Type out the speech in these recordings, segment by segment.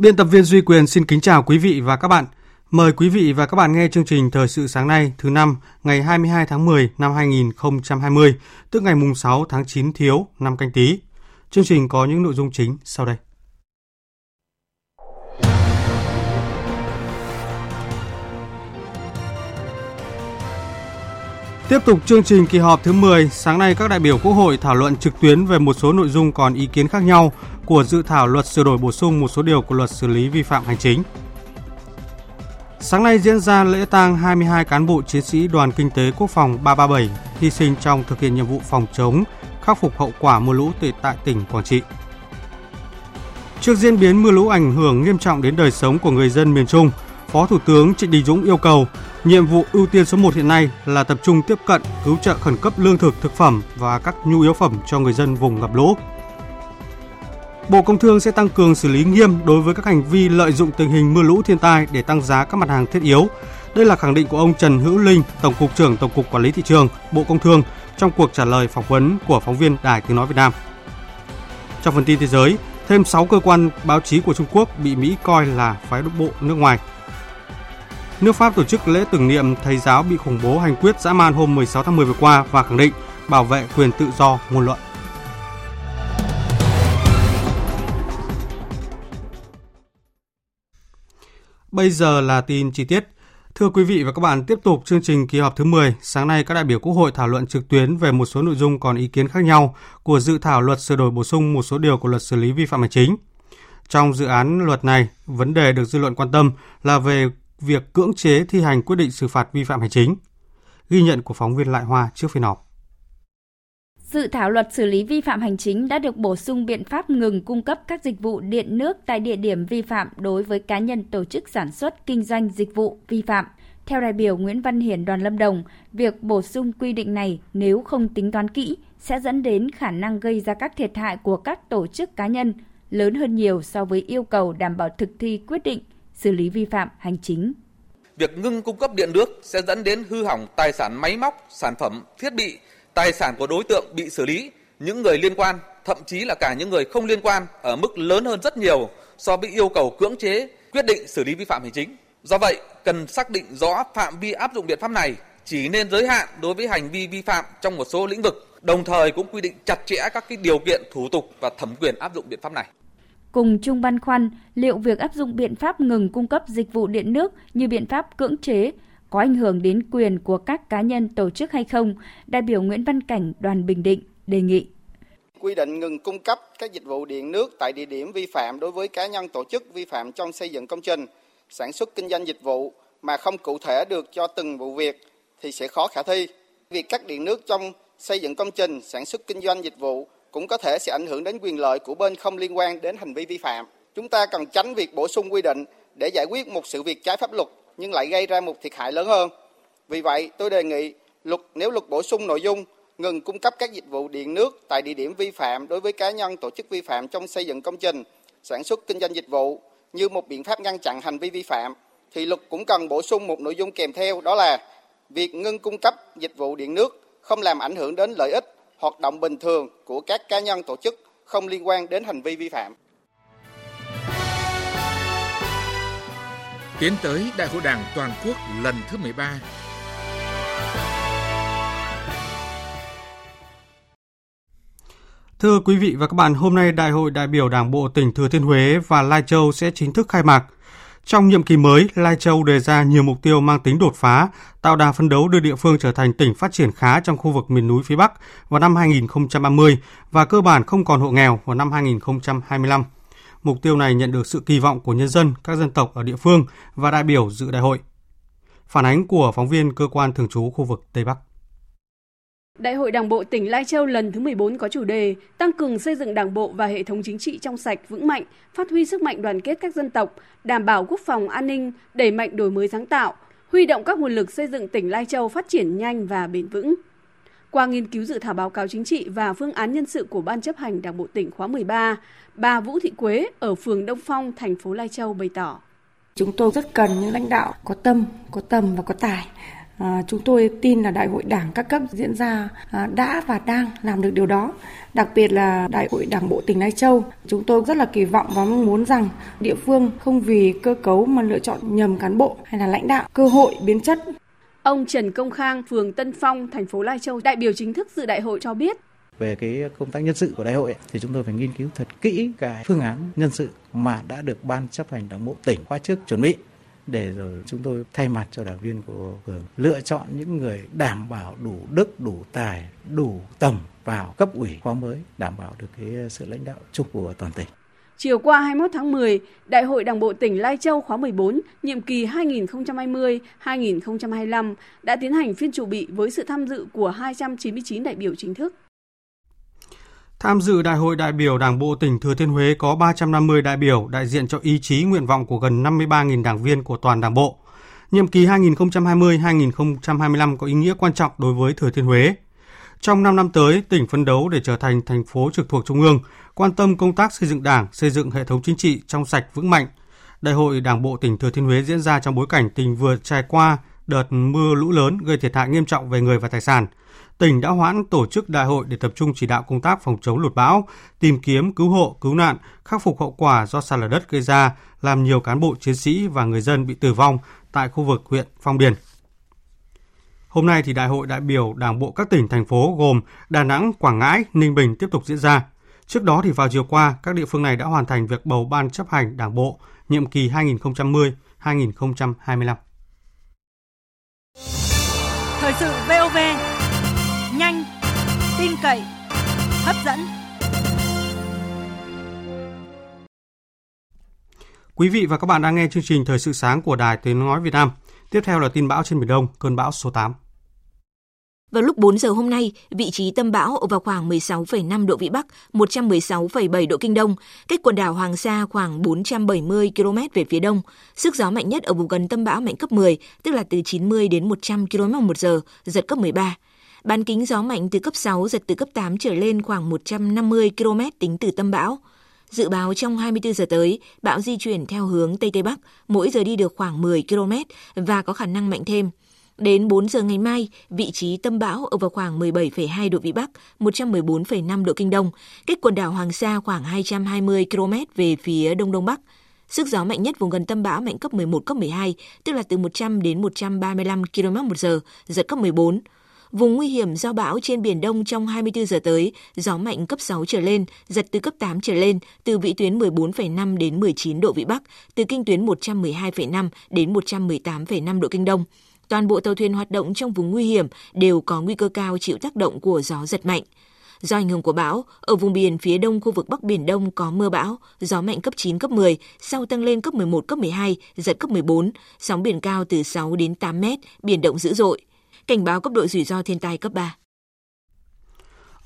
Biên tập viên Duy Quyền xin kính chào quý vị và các bạn. Mời quý vị và các bạn nghe chương trình Thời sự sáng nay thứ năm ngày 22 tháng 10 năm 2020, tức ngày mùng 6 tháng 9 thiếu năm canh tí. Chương trình có những nội dung chính sau đây. Tiếp tục chương trình kỳ họp thứ 10, sáng nay các đại biểu Quốc hội thảo luận trực tuyến về một số nội dung còn ý kiến khác nhau của dự thảo luật sửa đổi bổ sung một số điều của luật xử lý vi phạm hành chính. Sáng nay diễn ra lễ tang 22 cán bộ chiến sĩ Đoàn Kinh tế Quốc phòng 337 hy sinh trong thực hiện nhiệm vụ phòng chống, khắc phục hậu quả mưa lũ tại tỉnh Quảng Trị. Trước diễn biến mưa lũ ảnh hưởng nghiêm trọng đến đời sống của người dân miền Trung, Phó Thủ tướng Trịnh Đình Dũng yêu cầu nhiệm vụ ưu tiên số 1 hiện nay là tập trung tiếp cận, cứu trợ khẩn cấp lương thực, thực phẩm và các nhu yếu phẩm cho người dân vùng ngập lũ. Bộ Công Thương sẽ tăng cường xử lý nghiêm đối với các hành vi lợi dụng tình hình mưa lũ thiên tai để tăng giá các mặt hàng thiết yếu. Đây là khẳng định của ông Trần Hữu Linh, Tổng cục trưởng Tổng cục Quản lý thị trường, Bộ Công Thương trong cuộc trả lời phỏng vấn của phóng viên Đài Tiếng nói Việt Nam. Trong phần tin thế giới, thêm 6 cơ quan báo chí của Trung Quốc bị Mỹ coi là phái bộ nước ngoài. Nước Pháp tổ chức lễ tưởng niệm thầy giáo bị khủng bố hành quyết dã man hôm 16 tháng 10 vừa qua và khẳng định bảo vệ quyền tự do ngôn luận. Bây giờ là tin chi tiết. Thưa quý vị và các bạn, tiếp tục chương trình kỳ họp thứ 10, sáng nay các đại biểu Quốc hội thảo luận trực tuyến về một số nội dung còn ý kiến khác nhau của dự thảo luật sửa đổi bổ sung một số điều của luật xử lý vi phạm hành chính. Trong dự án luật này, vấn đề được dư luận quan tâm là về việc cưỡng chế thi hành quyết định xử phạt vi phạm hành chính. Ghi nhận của phóng viên Lại Hoa trước phiên họp. Dự thảo luật xử lý vi phạm hành chính đã được bổ sung biện pháp ngừng cung cấp các dịch vụ điện nước tại địa điểm vi phạm đối với cá nhân tổ chức sản xuất kinh doanh dịch vụ vi phạm. Theo đại biểu Nguyễn Văn Hiển đoàn Lâm Đồng, việc bổ sung quy định này nếu không tính toán kỹ sẽ dẫn đến khả năng gây ra các thiệt hại của các tổ chức cá nhân lớn hơn nhiều so với yêu cầu đảm bảo thực thi quyết định xử lý vi phạm hành chính. Việc ngưng cung cấp điện nước sẽ dẫn đến hư hỏng tài sản máy móc, sản phẩm, thiết bị tài sản của đối tượng bị xử lý, những người liên quan, thậm chí là cả những người không liên quan ở mức lớn hơn rất nhiều so với yêu cầu cưỡng chế quyết định xử lý vi phạm hành chính. Do vậy, cần xác định rõ phạm vi áp dụng biện pháp này chỉ nên giới hạn đối với hành vi vi phạm trong một số lĩnh vực, đồng thời cũng quy định chặt chẽ các cái điều kiện thủ tục và thẩm quyền áp dụng biện pháp này. Cùng chung băn khoăn liệu việc áp dụng biện pháp ngừng cung cấp dịch vụ điện nước như biện pháp cưỡng chế có ảnh hưởng đến quyền của các cá nhân tổ chức hay không, đại biểu Nguyễn Văn Cảnh đoàn Bình Định đề nghị. Quy định ngừng cung cấp các dịch vụ điện nước tại địa điểm vi phạm đối với cá nhân tổ chức vi phạm trong xây dựng công trình, sản xuất kinh doanh dịch vụ mà không cụ thể được cho từng vụ việc thì sẽ khó khả thi. Việc cắt điện nước trong xây dựng công trình, sản xuất kinh doanh dịch vụ cũng có thể sẽ ảnh hưởng đến quyền lợi của bên không liên quan đến hành vi vi phạm. Chúng ta cần tránh việc bổ sung quy định để giải quyết một sự việc trái pháp luật nhưng lại gây ra một thiệt hại lớn hơn. Vì vậy, tôi đề nghị luật nếu luật bổ sung nội dung ngừng cung cấp các dịch vụ điện nước tại địa điểm vi phạm đối với cá nhân tổ chức vi phạm trong xây dựng công trình, sản xuất kinh doanh dịch vụ như một biện pháp ngăn chặn hành vi vi phạm thì luật cũng cần bổ sung một nội dung kèm theo đó là việc ngưng cung cấp dịch vụ điện nước không làm ảnh hưởng đến lợi ích hoạt động bình thường của các cá nhân tổ chức không liên quan đến hành vi vi phạm. Tiến tới Đại hội Đảng toàn quốc lần thứ 13. Thưa quý vị và các bạn, hôm nay Đại hội đại biểu Đảng bộ tỉnh Thừa Thiên Huế và Lai Châu sẽ chính thức khai mạc. Trong nhiệm kỳ mới, Lai Châu đề ra nhiều mục tiêu mang tính đột phá, tạo đà phấn đấu đưa địa phương trở thành tỉnh phát triển khá trong khu vực miền núi phía Bắc vào năm 2030 và cơ bản không còn hộ nghèo vào năm 2025. Mục tiêu này nhận được sự kỳ vọng của nhân dân, các dân tộc ở địa phương và đại biểu dự đại hội. Phản ánh của phóng viên cơ quan thường trú khu vực Tây Bắc. Đại hội Đảng bộ tỉnh Lai Châu lần thứ 14 có chủ đề tăng cường xây dựng Đảng bộ và hệ thống chính trị trong sạch vững mạnh, phát huy sức mạnh đoàn kết các dân tộc, đảm bảo quốc phòng an ninh, đẩy mạnh đổi mới sáng tạo, huy động các nguồn lực xây dựng tỉnh Lai Châu phát triển nhanh và bền vững. Qua nghiên cứu dự thảo báo cáo chính trị và phương án nhân sự của Ban chấp hành Đảng bộ tỉnh khóa 13, bà Vũ Thị Quế ở phường Đông Phong, thành phố Lai Châu bày tỏ. Chúng tôi rất cần những lãnh đạo có tâm, có tầm và có tài À, chúng tôi tin là đại hội đảng các cấp diễn ra à, đã và đang làm được điều đó. Đặc biệt là đại hội đảng bộ tỉnh Lai Châu, chúng tôi rất là kỳ vọng và mong muốn rằng địa phương không vì cơ cấu mà lựa chọn nhầm cán bộ hay là lãnh đạo, cơ hội biến chất. Ông Trần Công Khang, phường Tân Phong, thành phố Lai Châu, đại biểu chính thức dự đại hội cho biết về cái công tác nhân sự của đại hội thì chúng tôi phải nghiên cứu thật kỹ cái phương án nhân sự mà đã được ban chấp hành đảng bộ tỉnh khóa trước chuẩn bị để rồi chúng tôi thay mặt cho đảng viên của phường lựa chọn những người đảm bảo đủ đức, đủ tài, đủ tầm vào cấp ủy khóa mới, đảm bảo được cái sự lãnh đạo chung của toàn tỉnh. Chiều qua 21 tháng 10, Đại hội Đảng bộ tỉnh Lai Châu khóa 14, nhiệm kỳ 2020-2025 đã tiến hành phiên chủ bị với sự tham dự của 299 đại biểu chính thức. Tham dự Đại hội đại biểu Đảng bộ tỉnh Thừa Thiên Huế có 350 đại biểu đại diện cho ý chí nguyện vọng của gần 53.000 đảng viên của toàn Đảng bộ. Nhiệm kỳ 2020-2025 có ý nghĩa quan trọng đối với Thừa Thiên Huế. Trong 5 năm tới, tỉnh phấn đấu để trở thành thành phố trực thuộc Trung ương, quan tâm công tác xây dựng Đảng, xây dựng hệ thống chính trị trong sạch vững mạnh. Đại hội Đảng bộ tỉnh Thừa Thiên Huế diễn ra trong bối cảnh tỉnh vừa trải qua đợt mưa lũ lớn gây thiệt hại nghiêm trọng về người và tài sản – tỉnh đã hoãn tổ chức đại hội để tập trung chỉ đạo công tác phòng chống lụt bão, tìm kiếm, cứu hộ, cứu nạn, khắc phục hậu quả do sạt lở đất gây ra, làm nhiều cán bộ chiến sĩ và người dân bị tử vong tại khu vực huyện Phong Điền. Hôm nay thì đại hội đại biểu Đảng bộ các tỉnh thành phố gồm Đà Nẵng, Quảng Ngãi, Ninh Bình tiếp tục diễn ra. Trước đó thì vào chiều qua, các địa phương này đã hoàn thành việc bầu ban chấp hành Đảng bộ nhiệm kỳ 2010-2025. Thời sự VOV nhanh, tin cậy, hấp dẫn. Quý vị và các bạn đang nghe chương trình Thời sự sáng của Đài Tiếng Nói Việt Nam. Tiếp theo là tin bão trên Biển Đông, cơn bão số 8. Vào lúc 4 giờ hôm nay, vị trí tâm bão ở vào khoảng 16,5 độ Vĩ Bắc, 116,7 độ Kinh Đông, cách quần đảo Hoàng Sa khoảng 470 km về phía đông. Sức gió mạnh nhất ở vùng gần tâm bão mạnh cấp 10, tức là từ 90 đến 100 km một giờ, giật cấp 13. Bán kính gió mạnh từ cấp 6, giật từ cấp 8 trở lên khoảng 150 km tính từ tâm bão. Dự báo trong 24 giờ tới, bão di chuyển theo hướng Tây Tây Bắc, mỗi giờ đi được khoảng 10 km và có khả năng mạnh thêm. Đến 4 giờ ngày mai, vị trí tâm bão ở vào khoảng 17,2 độ Vĩ Bắc, 114,5 độ Kinh Đông, cách quần đảo Hoàng Sa khoảng 220 km về phía Đông Đông Bắc. Sức gió mạnh nhất vùng gần tâm bão mạnh cấp 11, cấp 12, tức là từ 100 đến 135 km một giờ, giật cấp 14. Vùng nguy hiểm do bão trên Biển Đông trong 24 giờ tới, gió mạnh cấp 6 trở lên, giật từ cấp 8 trở lên, từ vị tuyến 14,5 đến 19 độ Vĩ Bắc, từ kinh tuyến 112,5 đến 118,5 độ Kinh Đông. Toàn bộ tàu thuyền hoạt động trong vùng nguy hiểm đều có nguy cơ cao chịu tác động của gió giật mạnh. Do ảnh hưởng của bão, ở vùng biển phía đông khu vực Bắc Biển Đông có mưa bão, gió mạnh cấp 9, cấp 10, sau tăng lên cấp 11, cấp 12, giật cấp 14, sóng biển cao từ 6 đến 8 mét, biển động dữ dội cảnh báo cấp độ rủi ro thiên tai cấp 3.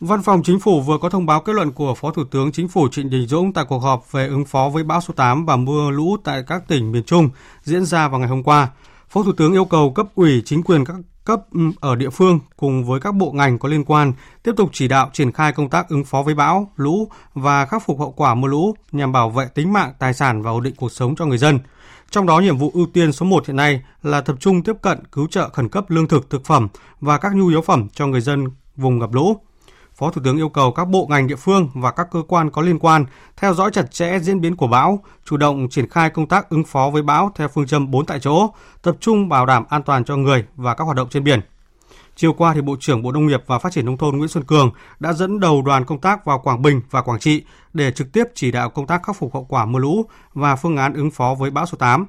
Văn phòng Chính phủ vừa có thông báo kết luận của Phó Thủ tướng Chính phủ Trịnh Đình Dũng tại cuộc họp về ứng phó với bão số 8 và mưa lũ tại các tỉnh miền Trung diễn ra vào ngày hôm qua. Phó Thủ tướng yêu cầu cấp ủy chính quyền các cấp ừ, ở địa phương cùng với các bộ ngành có liên quan tiếp tục chỉ đạo triển khai công tác ứng phó với bão, lũ và khắc phục hậu quả mưa lũ nhằm bảo vệ tính mạng, tài sản và ổn định cuộc sống cho người dân – trong đó nhiệm vụ ưu tiên số 1 hiện nay là tập trung tiếp cận cứu trợ khẩn cấp lương thực, thực phẩm và các nhu yếu phẩm cho người dân vùng ngập lũ. Phó Thủ tướng yêu cầu các bộ ngành địa phương và các cơ quan có liên quan theo dõi chặt chẽ diễn biến của bão, chủ động triển khai công tác ứng phó với bão theo phương châm 4 tại chỗ, tập trung bảo đảm an toàn cho người và các hoạt động trên biển. Chiều qua thì Bộ trưởng Bộ Nông nghiệp và Phát triển nông thôn Nguyễn Xuân Cường đã dẫn đầu đoàn công tác vào Quảng Bình và Quảng Trị để trực tiếp chỉ đạo công tác khắc phục hậu quả mưa lũ và phương án ứng phó với bão số 8.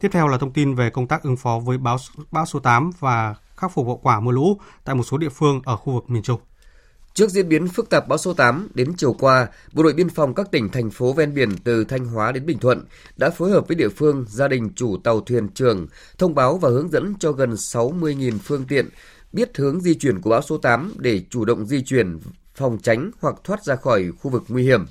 Tiếp theo là thông tin về công tác ứng phó với bão bão số 8 và khắc phục hậu quả mưa lũ tại một số địa phương ở khu vực miền Trung. Trước diễn biến phức tạp bão số 8, đến chiều qua, Bộ đội biên phòng các tỉnh thành phố ven biển từ Thanh Hóa đến Bình Thuận đã phối hợp với địa phương, gia đình chủ tàu thuyền trưởng thông báo và hướng dẫn cho gần 60.000 phương tiện biết hướng di chuyển của bão số 8 để chủ động di chuyển, phòng tránh hoặc thoát ra khỏi khu vực nguy hiểm.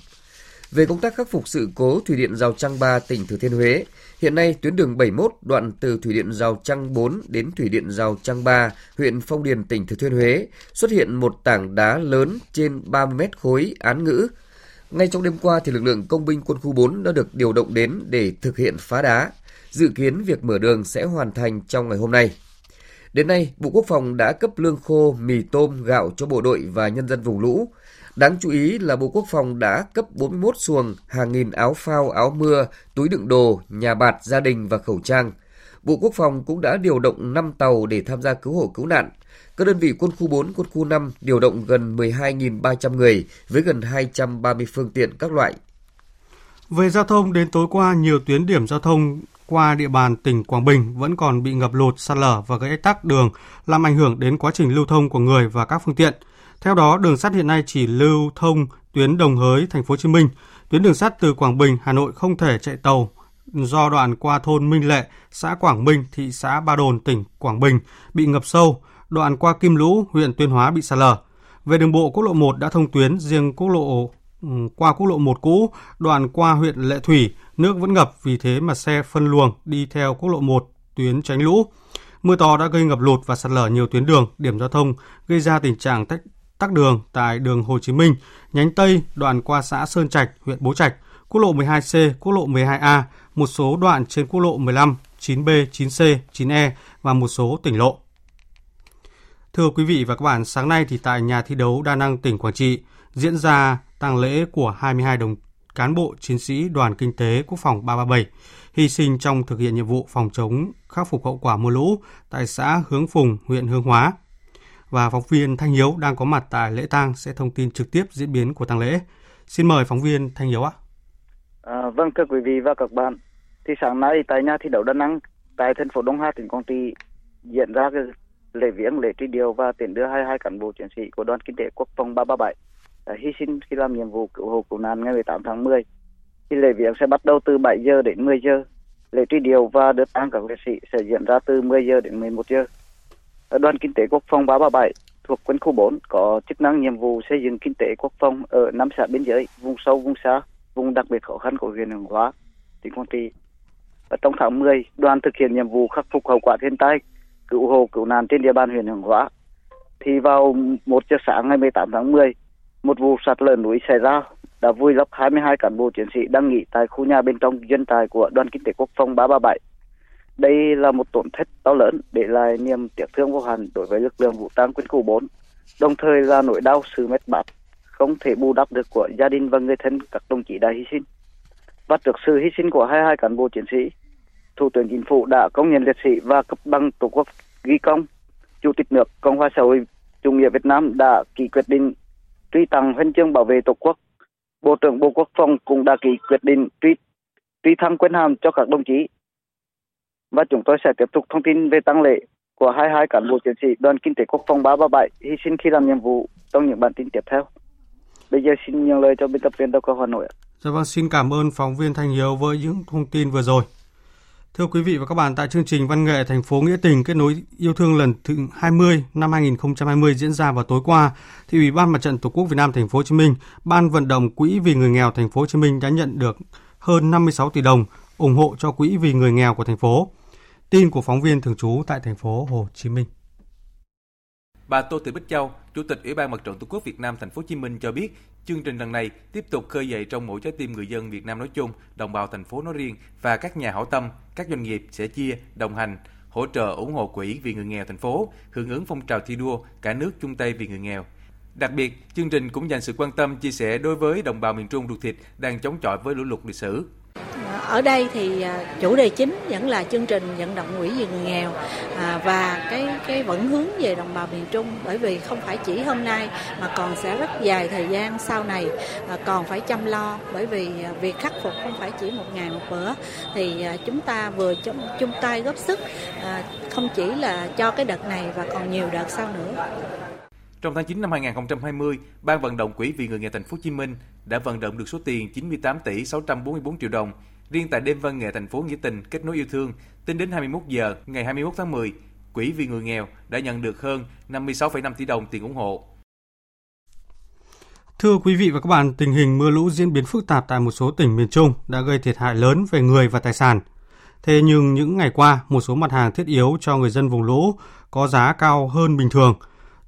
Về công tác khắc phục sự cố thủy điện Rào Trăng 3 tỉnh Thừa Thiên Huế, hiện nay tuyến đường 71 đoạn từ thủy điện Rào Trăng 4 đến thủy điện Rào Trăng 3, huyện Phong Điền, tỉnh Thừa Thiên Huế xuất hiện một tảng đá lớn trên 30 mét khối án ngữ. Ngay trong đêm qua thì lực lượng công binh quân khu 4 đã được điều động đến để thực hiện phá đá. Dự kiến việc mở đường sẽ hoàn thành trong ngày hôm nay. Đến nay, Bộ Quốc phòng đã cấp lương khô, mì tôm, gạo cho bộ đội và nhân dân vùng lũ. Đáng chú ý là Bộ Quốc phòng đã cấp 41 xuồng, hàng nghìn áo phao, áo mưa, túi đựng đồ, nhà bạt, gia đình và khẩu trang. Bộ Quốc phòng cũng đã điều động 5 tàu để tham gia cứu hộ cứu nạn. Các đơn vị quân khu 4, quân khu 5 điều động gần 12.300 người với gần 230 phương tiện các loại. Về giao thông, đến tối qua, nhiều tuyến điểm giao thông qua địa bàn tỉnh Quảng Bình vẫn còn bị ngập lụt, sạt lở và gây ách tắc đường, làm ảnh hưởng đến quá trình lưu thông của người và các phương tiện. Theo đó, đường sắt hiện nay chỉ lưu thông tuyến Đồng Hới, Thành phố Hồ Chí Minh. Tuyến đường sắt từ Quảng Bình, Hà Nội không thể chạy tàu do đoạn qua thôn Minh Lệ, xã Quảng Minh, thị xã Ba Đồn, tỉnh Quảng Bình bị ngập sâu, đoạn qua Kim Lũ, huyện Tuyên Hóa bị sạt lở. Về đường bộ quốc lộ 1 đã thông tuyến riêng quốc lộ Ừ, qua quốc lộ 1 cũ, đoạn qua huyện Lệ Thủy, nước vẫn ngập vì thế mà xe phân luồng đi theo quốc lộ 1 tuyến tránh lũ. Mưa to đã gây ngập lụt và sạt lở nhiều tuyến đường, điểm giao thông, gây ra tình trạng tắc, tắc đường tại đường Hồ Chí Minh, nhánh Tây, đoạn qua xã Sơn Trạch, huyện Bố Trạch, quốc lộ 12C, quốc lộ 12A, một số đoạn trên quốc lộ 15, 9B, 9C, 9E và một số tỉnh lộ. Thưa quý vị và các bạn, sáng nay thì tại nhà thi đấu Đa Năng tỉnh Quảng Trị diễn ra tang lễ của 22 đồng cán bộ chiến sĩ Đoàn Kinh tế Quốc phòng 337 hy sinh trong thực hiện nhiệm vụ phòng chống khắc phục hậu quả mưa lũ tại xã Hướng Phùng, huyện Hương Hóa. Và phóng viên Thanh Hiếu đang có mặt tại lễ tang sẽ thông tin trực tiếp diễn biến của tang lễ. Xin mời phóng viên Thanh Hiếu ạ. À, vâng thưa quý vị và các bạn, thì sáng nay tại nhà thi đấu Đà Nẵng tại thành phố Đông Hà tỉnh Quảng Trị diễn ra cái lễ viếng lễ truy điệu và tiễn đưa 22 cán bộ chiến sĩ của đoàn kinh tế quốc phòng 337 đã hy sinh khi làm nhiệm vụ cứu hộ cứu nạn ngày 18 tháng 10. Thì lễ viếng sẽ bắt đầu từ 7 giờ đến 10 giờ. Lễ truy điệu và đưa tang các liệt sĩ sẽ diễn ra từ 10 giờ đến 11 giờ. Ở đoàn kinh tế quốc phòng 337 thuộc quân khu 4 có chức năng nhiệm vụ xây dựng kinh tế quốc phòng ở năm xã biên giới, vùng sâu, vùng xa, vùng đặc biệt khó khăn của huyện Hương Hóa, tỉnh Quảng Trị. Và trong tháng 10, đoàn thực hiện nhiệm vụ khắc phục hậu quả thiên tai, cứu hộ cứu nạn trên địa bàn huyện Hương Hóa. Thì vào 1 giờ sáng ngày 18 tháng 10, một vụ sạt lở núi xảy ra đã vùi lấp 22 cán bộ chiến sĩ đang nghỉ tại khu nhà bên trong dân tài của đoàn kinh tế quốc phòng 337. Đây là một tổn thất to lớn để lại niềm tiếc thương vô hạn đối với lực lượng vũ trang quân khu 4, đồng thời là nỗi đau sự mất mát không thể bù đắp được của gia đình và người thân các đồng chí đã hy sinh. Và trước sự hy sinh của 22 cán bộ chiến sĩ, Thủ tướng Chính phủ đã công nhận liệt sĩ và cấp bằng Tổ quốc ghi công. Chủ tịch nước Cộng hòa xã hội chủ nghĩa Việt Nam đã ký quyết định truy tặng huân chương bảo vệ Tổ quốc. Bộ trưởng Bộ Quốc phòng cũng đã ký quyết định truy truy thăng quân hàm cho các đồng chí. Và chúng tôi sẽ tiếp tục thông tin về tăng lễ của 22 cán bộ chiến sĩ đoàn kinh tế quốc phòng 337 hy sinh khi làm nhiệm vụ trong những bản tin tiếp theo. Bây giờ xin nhường lời cho biên tập viên Đào Cơ Hà Nội. Dạ vâng, xin cảm ơn phóng viên Thanh Hiếu với những thông tin vừa rồi. Thưa quý vị và các bạn, tại chương trình Văn nghệ thành phố Nghĩa Tình kết nối yêu thương lần thứ 20 năm 2020 diễn ra vào tối qua, thì Ủy ban Mặt trận Tổ quốc Việt Nam thành phố Hồ Chí Minh, Ban vận động Quỹ vì người nghèo thành phố Hồ Chí Minh đã nhận được hơn 56 tỷ đồng ủng hộ cho Quỹ vì người nghèo của thành phố. Tin của phóng viên thường trú tại thành phố Hồ Chí Minh. Bà Tô Thị Bích Châu, Chủ tịch Ủy ban Mặt trận Tổ quốc Việt Nam thành phố Hồ Chí Minh cho biết, chương trình lần này tiếp tục khơi dậy trong mỗi trái tim người dân Việt Nam nói chung, đồng bào thành phố nói riêng và các nhà hảo tâm, các doanh nghiệp sẽ chia, đồng hành, hỗ trợ ủng hộ quỹ vì người nghèo thành phố, hưởng ứng phong trào thi đua cả nước chung tay vì người nghèo. Đặc biệt, chương trình cũng dành sự quan tâm chia sẻ đối với đồng bào miền Trung ruột thịt đang chống chọi với lũ lụt lịch sử ở đây thì à, chủ đề chính vẫn là chương trình vận động quỹ vì người nghèo à, và cái cái vẫn hướng về đồng bào miền Trung. Bởi vì không phải chỉ hôm nay mà còn sẽ rất dài thời gian sau này à, còn phải chăm lo. Bởi vì việc khắc phục không phải chỉ một ngày một bữa. Thì chúng ta vừa chung tay góp sức không chỉ là cho cái đợt này và còn nhiều đợt sau nữa. Trong tháng 9 năm 2020, Ban vận động Quỹ vì người nghèo thành phố Hồ Chí Minh đã vận động được số tiền 98 tỷ 644 triệu đồng. Riêng tại đêm văn nghệ thành phố Nghĩa Tình kết nối yêu thương, tính đến 21 giờ ngày 21 tháng 10, Quỹ vì người nghèo đã nhận được hơn 56,5 tỷ đồng tiền ủng hộ. Thưa quý vị và các bạn, tình hình mưa lũ diễn biến phức tạp tại một số tỉnh miền Trung đã gây thiệt hại lớn về người và tài sản. Thế nhưng những ngày qua, một số mặt hàng thiết yếu cho người dân vùng lũ có giá cao hơn bình thường.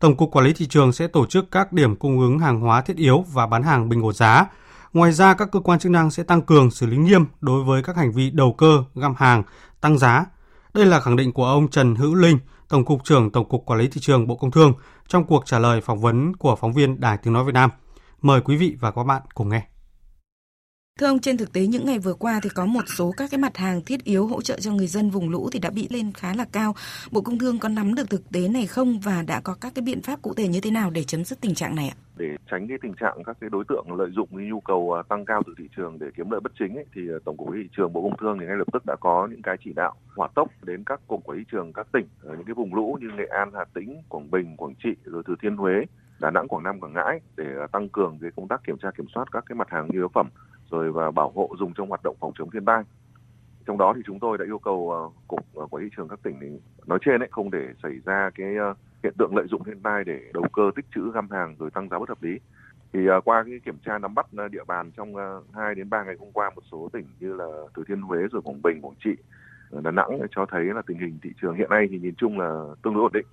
Tổng cục Quản lý thị trường sẽ tổ chức các điểm cung ứng hàng hóa thiết yếu và bán hàng bình ổn giá. Ngoài ra, các cơ quan chức năng sẽ tăng cường xử lý nghiêm đối với các hành vi đầu cơ, găm hàng, tăng giá. Đây là khẳng định của ông Trần Hữu Linh, Tổng cục trưởng Tổng cục Quản lý thị trường Bộ Công Thương trong cuộc trả lời phỏng vấn của phóng viên Đài Tiếng nói Việt Nam. Mời quý vị và các bạn cùng nghe. Thưa ông, trên thực tế những ngày vừa qua thì có một số các cái mặt hàng thiết yếu hỗ trợ cho người dân vùng lũ thì đã bị lên khá là cao. Bộ Công Thương có nắm được thực tế này không và đã có các cái biện pháp cụ thể như thế nào để chấm dứt tình trạng này ạ? Để tránh cái tình trạng các cái đối tượng lợi dụng cái nhu cầu à, tăng cao từ thị trường để kiếm lợi bất chính ấy, thì à, Tổng cục thị trường Bộ Công Thương thì ngay lập tức đã có những cái chỉ đạo hỏa tốc đến các cục quản lý trường các tỉnh ở những cái vùng lũ như Nghệ An, Hà Tĩnh, Quảng Bình, Quảng Trị rồi Thừa Thiên Huế Đà Nẵng, Quảng Nam, Quảng Ngãi để à, tăng cường cái công tác kiểm tra kiểm soát các cái mặt hàng nhu yếu phẩm rồi và bảo hộ dùng trong hoạt động phòng chống thiên tai. Trong đó thì chúng tôi đã yêu cầu ờ, cục ờ, quản lý trường các tỉnh thì nói trên ấy không để xảy ra cái ờ, hiện tượng lợi dụng thiên tai để đầu cơ tích trữ găm hàng rồi tăng giá bất hợp lý. Thì qua cái kiểm tra nắm bắt địa bàn trong 2 đến 3 ngày hôm qua một số tỉnh như là Thừa Thiên Huế rồi Quảng Bình, Quảng Trị, Đà Nẵng cho thấy là tình hình thị trường hiện nay thì nhìn chung là tương đối ổn định.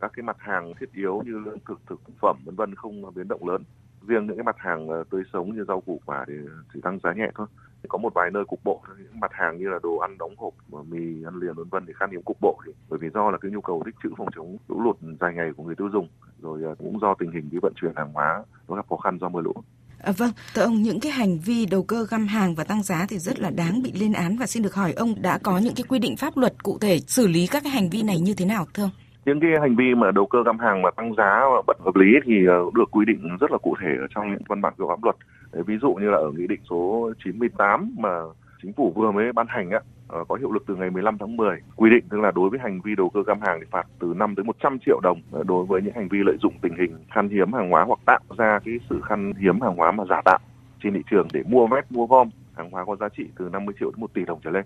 Các cái mặt hàng thiết yếu như lương thực, thực phẩm vân vân không biến động lớn riêng những cái mặt hàng ờ, tươi sống như rau củ quả thì chỉ tăng giá nhẹ thôi có một vài nơi cục bộ những mặt hàng như là đồ ăn đóng hộp ờ, mì ăn liền vân vân thì khan hiếm cục bộ thì bởi vì do là cái nhu cầu tích trữ phòng chống lũ lụt dài ngày của người tiêu dùng rồi ờ, cũng do tình hình cái vận chuyển hàng hóa nó gặp khó khăn do mưa lũ À, vâng, thưa ông, những cái hành vi đầu cơ găm hàng và tăng giá thì rất là đáng bị lên án và xin được hỏi ông đã có những cái quy định pháp luật cụ thể xử lý các cái hành vi này như thế nào thưa ông? Những cái hành vi mà đầu cơ găm hàng mà tăng giá và bất hợp lý thì ờ, được quy định rất là cụ thể ở trong những văn bản của pháp luật ví dụ như là ở nghị định số 98 mà chính phủ vừa mới ban hành á ờ, có hiệu lực từ ngày 15 tháng 10 quy định tức là đối với hành vi đầu cơ găm hàng thì phạt từ 5 tới 100 triệu đồng ờ, đối với những hành vi lợi dụng tình hình khan hiếm hàng hóa hoặc tạo ra cái sự khan hiếm hàng hóa mà giả tạo trên thị trường để mua vét, mua gom hàng hóa có giá trị từ 50 triệu đến 1 tỷ đồng trở lên.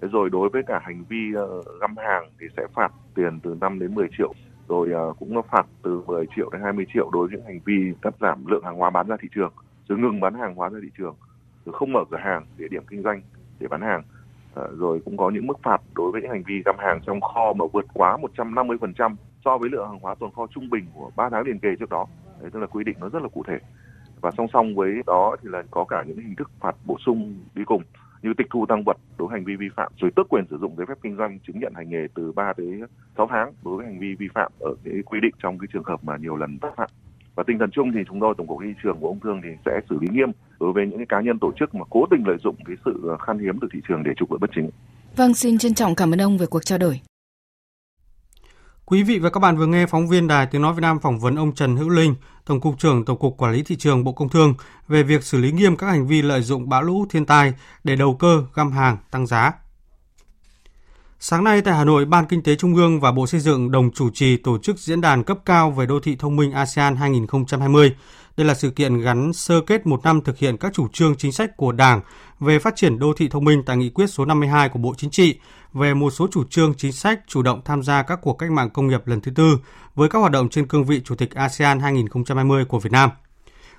Thế rồi đối với cả hành vi ờ, găm hàng thì sẽ phạt tiền từ 5 đến 10 triệu. Rồi cũng cũng phạt từ 10 triệu đến 20 triệu đối với những hành vi cắt giảm lượng hàng hóa bán ra thị trường rồi ngừng bán hàng hóa ra thị trường. Rồi không mở cửa hàng, địa điểm kinh doanh để bán hàng. Ờ, rồi cũng có những mức phạt đối với những hành vi găm hàng trong kho mà vượt quá 150% so với lượng hàng hóa tồn kho trung bình của 3 tháng liền kề trước đó. Đấy, tức là quy định nó rất là cụ thể. Và song song với đó thì là có cả những hình thức phạt bổ sung đi cùng như tịch thu tăng vật đối với hành vi vi phạm rồi tước quyền sử dụng giấy phép kinh doanh chứng nhận hành nghề từ 3 tới 6 tháng đối với hành vi vi phạm ở cái quy định trong cái trường hợp mà nhiều lần tái phạm và tinh thần chung thì chúng tôi tổng cục thị trường của ông thương thì sẽ xử lý nghiêm đối với những cái cá nhân tổ chức mà cố tình lợi dụng cái sự khan hiếm từ thị trường để trục lợi bất chính. Vâng, xin trân trọng cảm ơn ông về cuộc trao đổi. Quý vị và các bạn vừa nghe phóng viên Đài Tiếng Nói Việt Nam phỏng vấn ông Trần Hữu Linh, Tổng cục trưởng Tổng cục Quản lý Thị trường Bộ Công Thương về việc xử lý nghiêm các hành vi lợi dụng bão lũ thiên tai để đầu cơ, găm hàng, tăng giá. Sáng nay tại Hà Nội, Ban Kinh tế Trung ương và Bộ Xây dựng đồng chủ trì tổ chức diễn đàn cấp cao về đô thị thông minh ASEAN 2020. Đây là sự kiện gắn sơ kết một năm thực hiện các chủ trương chính sách của Đảng về phát triển đô thị thông minh tại nghị quyết số 52 của Bộ Chính trị về một số chủ trương chính sách chủ động tham gia các cuộc cách mạng công nghiệp lần thứ tư với các hoạt động trên cương vị Chủ tịch ASEAN 2020 của Việt Nam.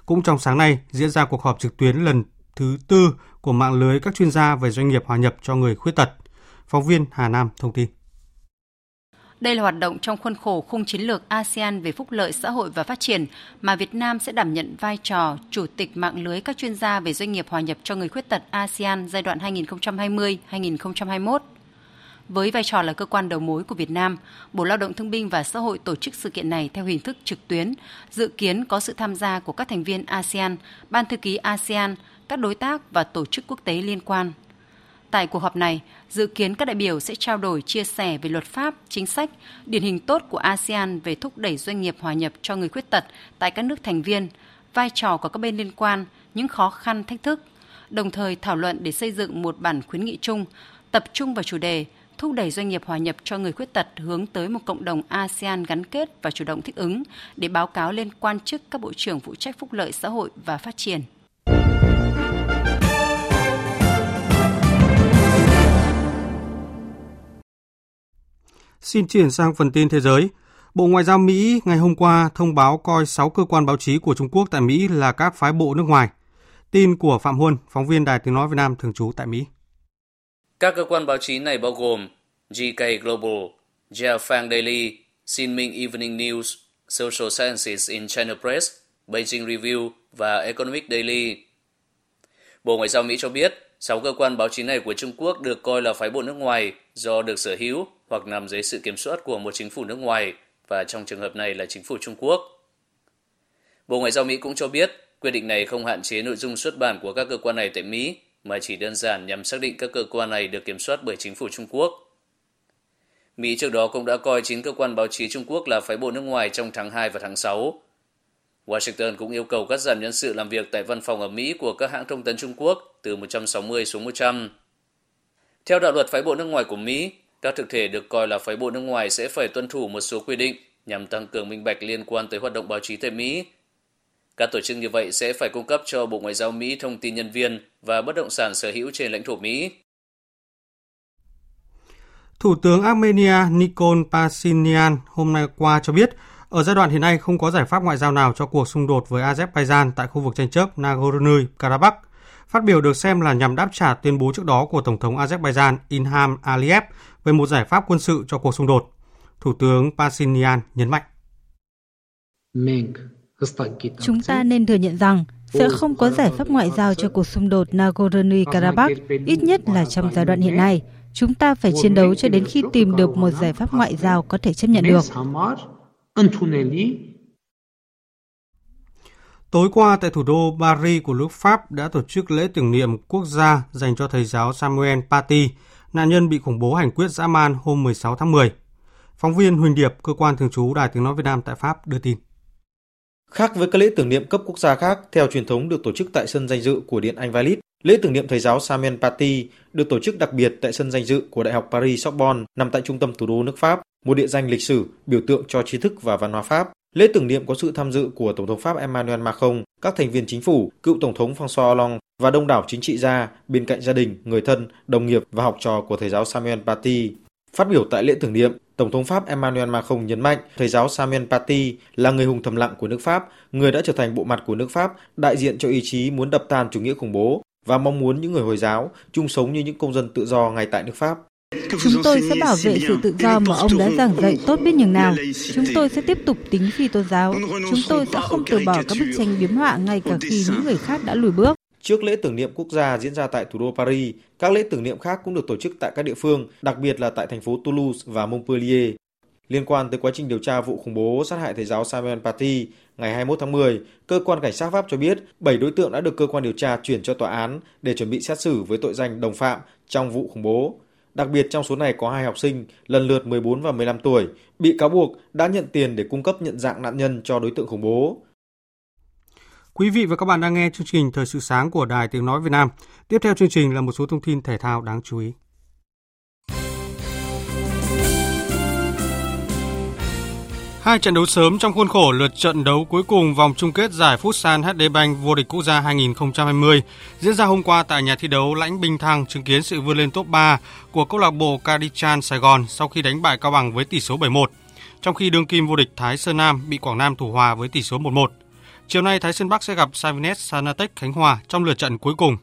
Cũng trong sáng nay, diễn ra cuộc họp trực tuyến lần thứ tư của mạng lưới các chuyên gia về doanh nghiệp hòa nhập cho người khuyết tật. Phóng viên Hà Nam thông tin. Đây là hoạt động trong khuôn khổ khung chiến lược ASEAN về phúc lợi xã hội và phát triển mà Việt Nam sẽ đảm nhận vai trò chủ tịch mạng lưới các chuyên gia về doanh nghiệp hòa nhập cho người khuyết tật ASEAN giai đoạn 2020-2021. Với vai trò là cơ quan đầu mối của Việt Nam, Bộ Lao động Thương binh và Xã hội tổ chức sự kiện này theo hình thức trực tuyến, dự kiến có sự tham gia của các thành viên ASEAN, Ban thư ký ASEAN, các đối tác và tổ chức quốc tế liên quan. Tại cuộc họp này, dự kiến các đại biểu sẽ trao đổi chia sẻ về luật pháp, chính sách, điển hình tốt của ASEAN về thúc đẩy doanh nghiệp hòa nhập cho người khuyết tật tại các nước thành viên, vai trò của các bên liên quan, những khó khăn, thách thức, đồng thời thảo luận để xây dựng một bản khuyến nghị chung, tập trung vào chủ đề thúc đẩy doanh nghiệp hòa nhập cho người khuyết tật hướng tới một cộng đồng ASEAN gắn kết và chủ động thích ứng để báo cáo lên quan chức các bộ trưởng phụ trách phúc lợi xã hội và phát triển. Xin chuyển sang phần tin thế giới. Bộ Ngoại giao Mỹ ngày hôm qua thông báo coi 6 cơ quan báo chí của Trung Quốc tại Mỹ là các phái bộ nước ngoài. Tin của Phạm Huân, phóng viên Đài Tiếng Nói Việt Nam thường trú tại Mỹ. Các cơ quan báo chí này bao gồm GK Global, Jiafang Daily, Xinming Evening News, Social Sciences in China Press, Beijing Review và Economic Daily. Bộ Ngoại giao Mỹ cho biết, 6 cơ quan báo chí này của Trung Quốc được coi là phái bộ nước ngoài do được sở hữu hoặc nằm dưới sự kiểm soát của một chính phủ nước ngoài và trong trường hợp này là chính phủ Trung Quốc. Bộ Ngoại giao Mỹ cũng cho biết, quyết định này không hạn chế nội dung xuất bản của các cơ quan này tại Mỹ, mà chỉ đơn giản nhằm xác định các cơ quan này được kiểm soát bởi chính phủ Trung Quốc. Mỹ trước đó cũng đã coi chính cơ quan báo chí Trung Quốc là phái bộ nước ngoài trong tháng 2 và tháng 6. Washington cũng yêu cầu cắt giảm nhân sự làm việc tại văn phòng ở Mỹ của các hãng thông tấn Trung Quốc từ 160 xuống 100. Theo đạo luật phái bộ nước ngoài của Mỹ, các thực thể được coi là phái bộ nước ngoài sẽ phải tuân thủ một số quy định nhằm tăng cường minh bạch liên quan tới hoạt động báo chí tại Mỹ. Các tổ chức như vậy sẽ phải cung cấp cho Bộ Ngoại giao Mỹ thông tin nhân viên và bất động sản sở hữu trên lãnh thổ Mỹ. Thủ tướng Armenia Nikol Pashinyan hôm nay qua cho biết, ở giai đoạn hiện nay không có giải pháp ngoại giao nào cho cuộc xung đột với Azerbaijan tại khu vực tranh chấp Nagorno-Karabakh. Phát biểu được xem là nhằm đáp trả tuyên bố trước đó của Tổng thống Azerbaijan Ilham Aliyev về một giải pháp quân sự cho cuộc xung đột. Thủ tướng Pashinyan nhấn mạnh. Chúng ta nên thừa nhận rằng sẽ không có giải pháp ngoại giao cho cuộc xung đột Nagorno-Karabakh, ít nhất là trong giai đoạn hiện nay. Chúng ta phải chiến đấu cho đến khi tìm được một giải pháp ngoại giao có thể chấp nhận được. Tối qua tại thủ đô Paris của nước Pháp đã tổ chức lễ tưởng niệm quốc gia dành cho thầy giáo Samuel Paty, nạn nhân bị khủng bố hành quyết dã man hôm 16 tháng 10. Phóng viên Huỳnh Điệp, cơ quan thường trú Đài Tiếng Nói Việt Nam tại Pháp đưa tin. Khác với các lễ tưởng niệm cấp quốc gia khác, theo truyền thống được tổ chức tại sân danh dự của Điện Anh Invalides, lễ tưởng niệm thầy giáo Samuel Paty được tổ chức đặc biệt tại sân danh dự của Đại học Paris Sorbonne nằm tại trung tâm thủ đô nước Pháp, một địa danh lịch sử, biểu tượng cho trí thức và văn hóa Pháp. Lễ tưởng niệm có sự tham dự của Tổng thống Pháp Emmanuel Macron, các thành viên chính phủ, cựu Tổng thống François Hollande và đông đảo chính trị gia bên cạnh gia đình, người thân, đồng nghiệp và học trò của thầy giáo Samuel Paty. Phát biểu tại lễ tưởng niệm, Tổng thống Pháp Emmanuel Macron nhấn mạnh thầy giáo Samuel Paty là người hùng thầm lặng của nước Pháp, người đã trở thành bộ mặt của nước Pháp, đại diện cho ý chí muốn đập tan chủ nghĩa khủng bố và mong muốn những người Hồi giáo chung sống như những công dân tự do ngay tại nước Pháp. Chúng tôi sẽ bảo vệ sự tự do mà ông đã giảng dạy tốt biết nhường nào. Chúng tôi sẽ tiếp tục tính phi tôn giáo. Chúng tôi sẽ không từ bỏ các bức tranh biếm họa ngay cả khi những người khác đã lùi bước. Trước lễ tưởng niệm quốc gia diễn ra tại thủ đô Paris, các lễ tưởng niệm khác cũng được tổ chức tại các địa phương, đặc biệt là tại thành phố Toulouse và Montpellier. Liên quan tới quá trình điều tra vụ khủng bố sát hại thầy giáo Samuel Paty, ngày 21 tháng 10, cơ quan cảnh sát Pháp cho biết 7 đối tượng đã được cơ quan điều tra chuyển cho tòa án để chuẩn bị xét xử với tội danh đồng phạm trong vụ khủng bố. Đặc biệt trong số này có hai học sinh, lần lượt 14 và 15 tuổi, bị cáo buộc đã nhận tiền để cung cấp nhận dạng nạn nhân cho đối tượng khủng bố. Quý vị và các bạn đang nghe chương trình Thời sự sáng của Đài Tiếng Nói Việt Nam. Tiếp theo chương trình là một số thông tin thể thao đáng chú ý. Hai trận đấu sớm trong khuôn khổ lượt trận đấu cuối cùng vòng chung kết giải Futsal HD Bank vô địch quốc gia 2020 diễn ra hôm qua tại nhà thi đấu Lãnh Bình Thăng chứng kiến sự vươn lên top 3 của câu lạc bộ Cadichan Sài Gòn sau khi đánh bại Cao Bằng với tỷ số 7-1, trong khi đương kim vô địch Thái Sơn Nam bị Quảng Nam thủ hòa với tỷ số 1-1. Chiều nay Thái Sơn Bắc sẽ gặp Savines Sanatech Khánh Hòa trong lượt trận cuối cùng.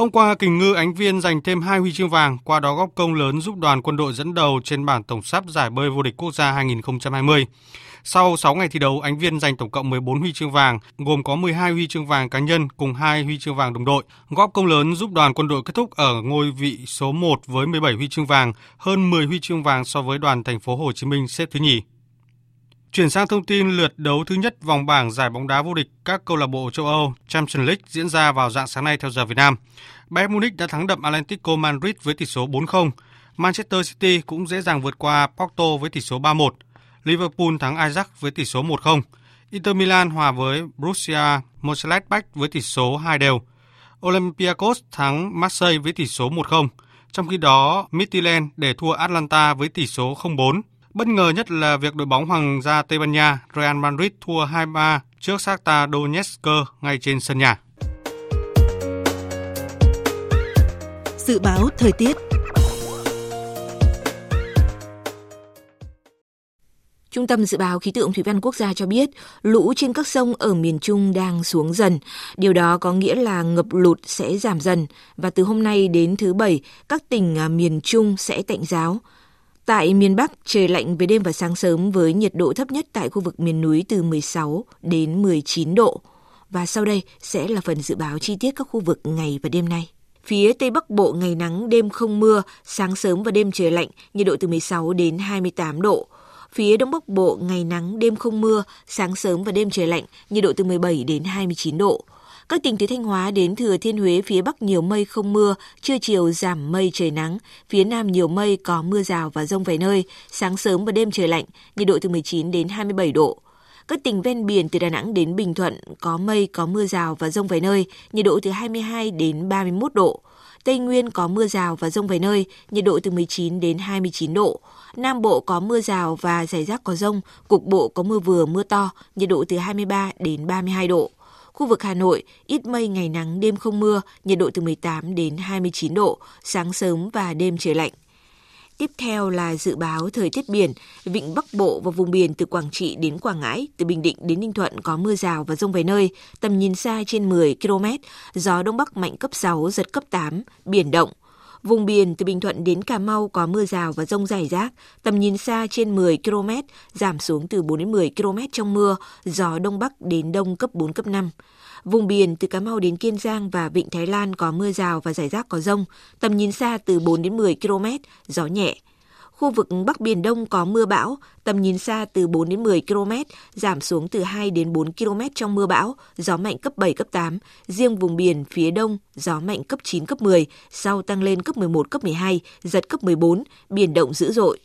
Hôm qua, Kình Ngư Ánh Viên giành thêm 2 huy chương vàng, qua đó góp công lớn giúp đoàn quân đội dẫn đầu trên bảng tổng sắp giải bơi vô địch quốc gia 2020. Sau 6 ngày thi đấu, Ánh Viên giành tổng cộng 14 huy chương vàng, gồm có 12 huy chương vàng cá nhân cùng 2 huy chương vàng đồng đội. Góp công lớn giúp đoàn quân đội kết thúc ở ngôi vị số 1 với 17 huy chương vàng, hơn 10 huy chương vàng so với đoàn thành phố Hồ Chí Minh xếp thứ nhì. Chuyển sang thông tin lượt đấu thứ nhất vòng bảng giải bóng đá vô địch các câu lạc bộ châu Âu Champions League diễn ra vào dạng sáng nay theo giờ Việt Nam. Bayern Munich đã thắng đậm Atlético Madrid với tỷ số 4-0. Manchester City cũng dễ dàng vượt qua Porto với tỷ số 3-1. Liverpool thắng Ajax với tỷ số 1-0. Inter Milan hòa với Borussia Mönchengladbach với tỷ số 2 đều. Olympiacos thắng Marseille với tỷ số 1-0. Trong khi đó, Midtjylland để thua Atlanta với tỷ số 0-4. Bất ngờ nhất là việc đội bóng Hoàng gia Tây Ban Nha Real Madrid thua 2-3 trước Shakhtar Donetsk ngay trên sân nhà. Dự báo thời tiết Trung tâm Dự báo Khí tượng Thủy văn Quốc gia cho biết, lũ trên các sông ở miền Trung đang xuống dần. Điều đó có nghĩa là ngập lụt sẽ giảm dần và từ hôm nay đến thứ Bảy, các tỉnh à, miền Trung sẽ tạnh giáo. Tại miền Bắc, trời lạnh về đêm và sáng sớm với nhiệt độ thấp nhất tại khu vực miền núi từ 16 đến 19 độ. Và sau đây sẽ là phần dự báo chi tiết các khu vực ngày và đêm nay. Phía Tây Bắc Bộ ngày nắng, đêm không mưa, sáng sớm và đêm trời lạnh, nhiệt độ từ 16 đến 28 độ. Phía Đông Bắc Bộ ngày nắng, đêm không mưa, sáng sớm và đêm trời lạnh, nhiệt độ từ 17 đến 29 độ. Các tỉnh từ Thanh Hóa đến Thừa Thiên Huế phía Bắc nhiều mây không mưa, trưa chiều giảm mây trời nắng, phía Nam nhiều mây có mưa rào và rông vài nơi, sáng sớm và đêm trời lạnh, nhiệt độ từ 19 đến 27 độ. Các tỉnh ven biển từ Đà Nẵng đến Bình Thuận có mây có mưa rào và rông vài nơi, nhiệt độ từ 22 đến 31 độ. Tây Nguyên có mưa rào và rông vài nơi, nhiệt độ từ 19 đến 29 độ. Nam Bộ có mưa rào và rải rác có rông, cục bộ có mưa vừa mưa to, nhiệt độ từ 23 đến 32 độ. Khu vực Hà Nội, ít mây ngày nắng đêm không mưa, nhiệt độ từ 18 đến 29 độ, sáng sớm và đêm trời lạnh. Tiếp theo là dự báo thời tiết biển, vịnh Bắc Bộ và vùng biển từ Quảng Trị đến Quảng Ngãi, từ Bình Định đến Ninh Thuận có mưa rào và rông vài nơi, tầm nhìn xa trên 10 km, gió Đông Bắc mạnh cấp 6, giật cấp 8, biển động. Vùng biển từ Bình Thuận đến Cà Mau có mưa rào và rông rải rác, tầm nhìn xa trên 10 km, giảm xuống từ 4 đến 10 km trong mưa, gió Đông Bắc đến Đông cấp 4, cấp 5. Vùng biển từ Cà Mau đến Kiên Giang và Vịnh Thái Lan có mưa rào và rải rác có rông, tầm nhìn xa từ 4 đến 10 km, gió nhẹ. Khu vực Bắc Biển Đông có mưa bão, tầm nhìn xa từ 4 đến 10 km, giảm xuống từ 2 đến 4 km trong mưa bão, gió mạnh cấp 7, cấp 8. Riêng vùng biển phía đông, gió mạnh cấp 9, cấp 10, sau tăng lên cấp 11, cấp 12, giật cấp 14, biển động dữ dội.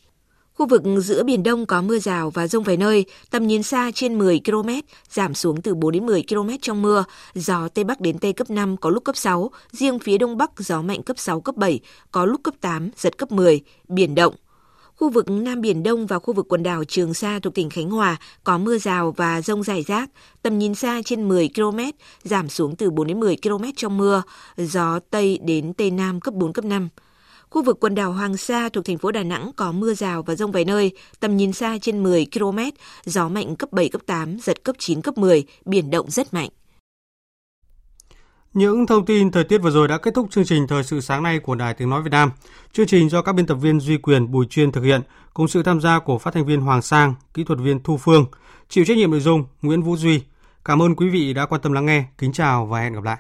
Khu vực giữa Biển Đông có mưa rào và rông vài nơi, tầm nhìn xa trên 10 km, giảm xuống từ 4 đến 10 km trong mưa, gió Tây Bắc đến Tây cấp 5 có lúc cấp 6, riêng phía Đông Bắc gió mạnh cấp 6, cấp 7, có lúc cấp 8, giật cấp 10, biển động. Khu vực Nam Biển Đông và khu vực quần đảo Trường Sa thuộc tỉnh Khánh Hòa có mưa rào và rông rải rác, tầm nhìn xa trên 10 km, giảm xuống từ 4 đến 10 km trong mưa, gió Tây đến Tây Nam cấp 4, cấp 5. Khu vực quần đảo Hoàng Sa thuộc thành phố Đà Nẵng có mưa rào và rông vài nơi, tầm nhìn xa trên 10 km, gió mạnh cấp 7, cấp 8, giật cấp 9, cấp 10, biển động rất mạnh. Những thông tin thời tiết vừa rồi đã kết thúc chương trình Thời sự sáng nay của Đài Tiếng Nói Việt Nam. Chương trình do các biên tập viên Duy Quyền, Bùi Chuyên thực hiện, cùng sự tham gia của phát thanh viên Hoàng Sang, kỹ thuật viên Thu Phương, chịu trách nhiệm nội dung Nguyễn Vũ Duy. Cảm ơn quý vị đã quan tâm lắng nghe. Kính chào và hẹn gặp lại.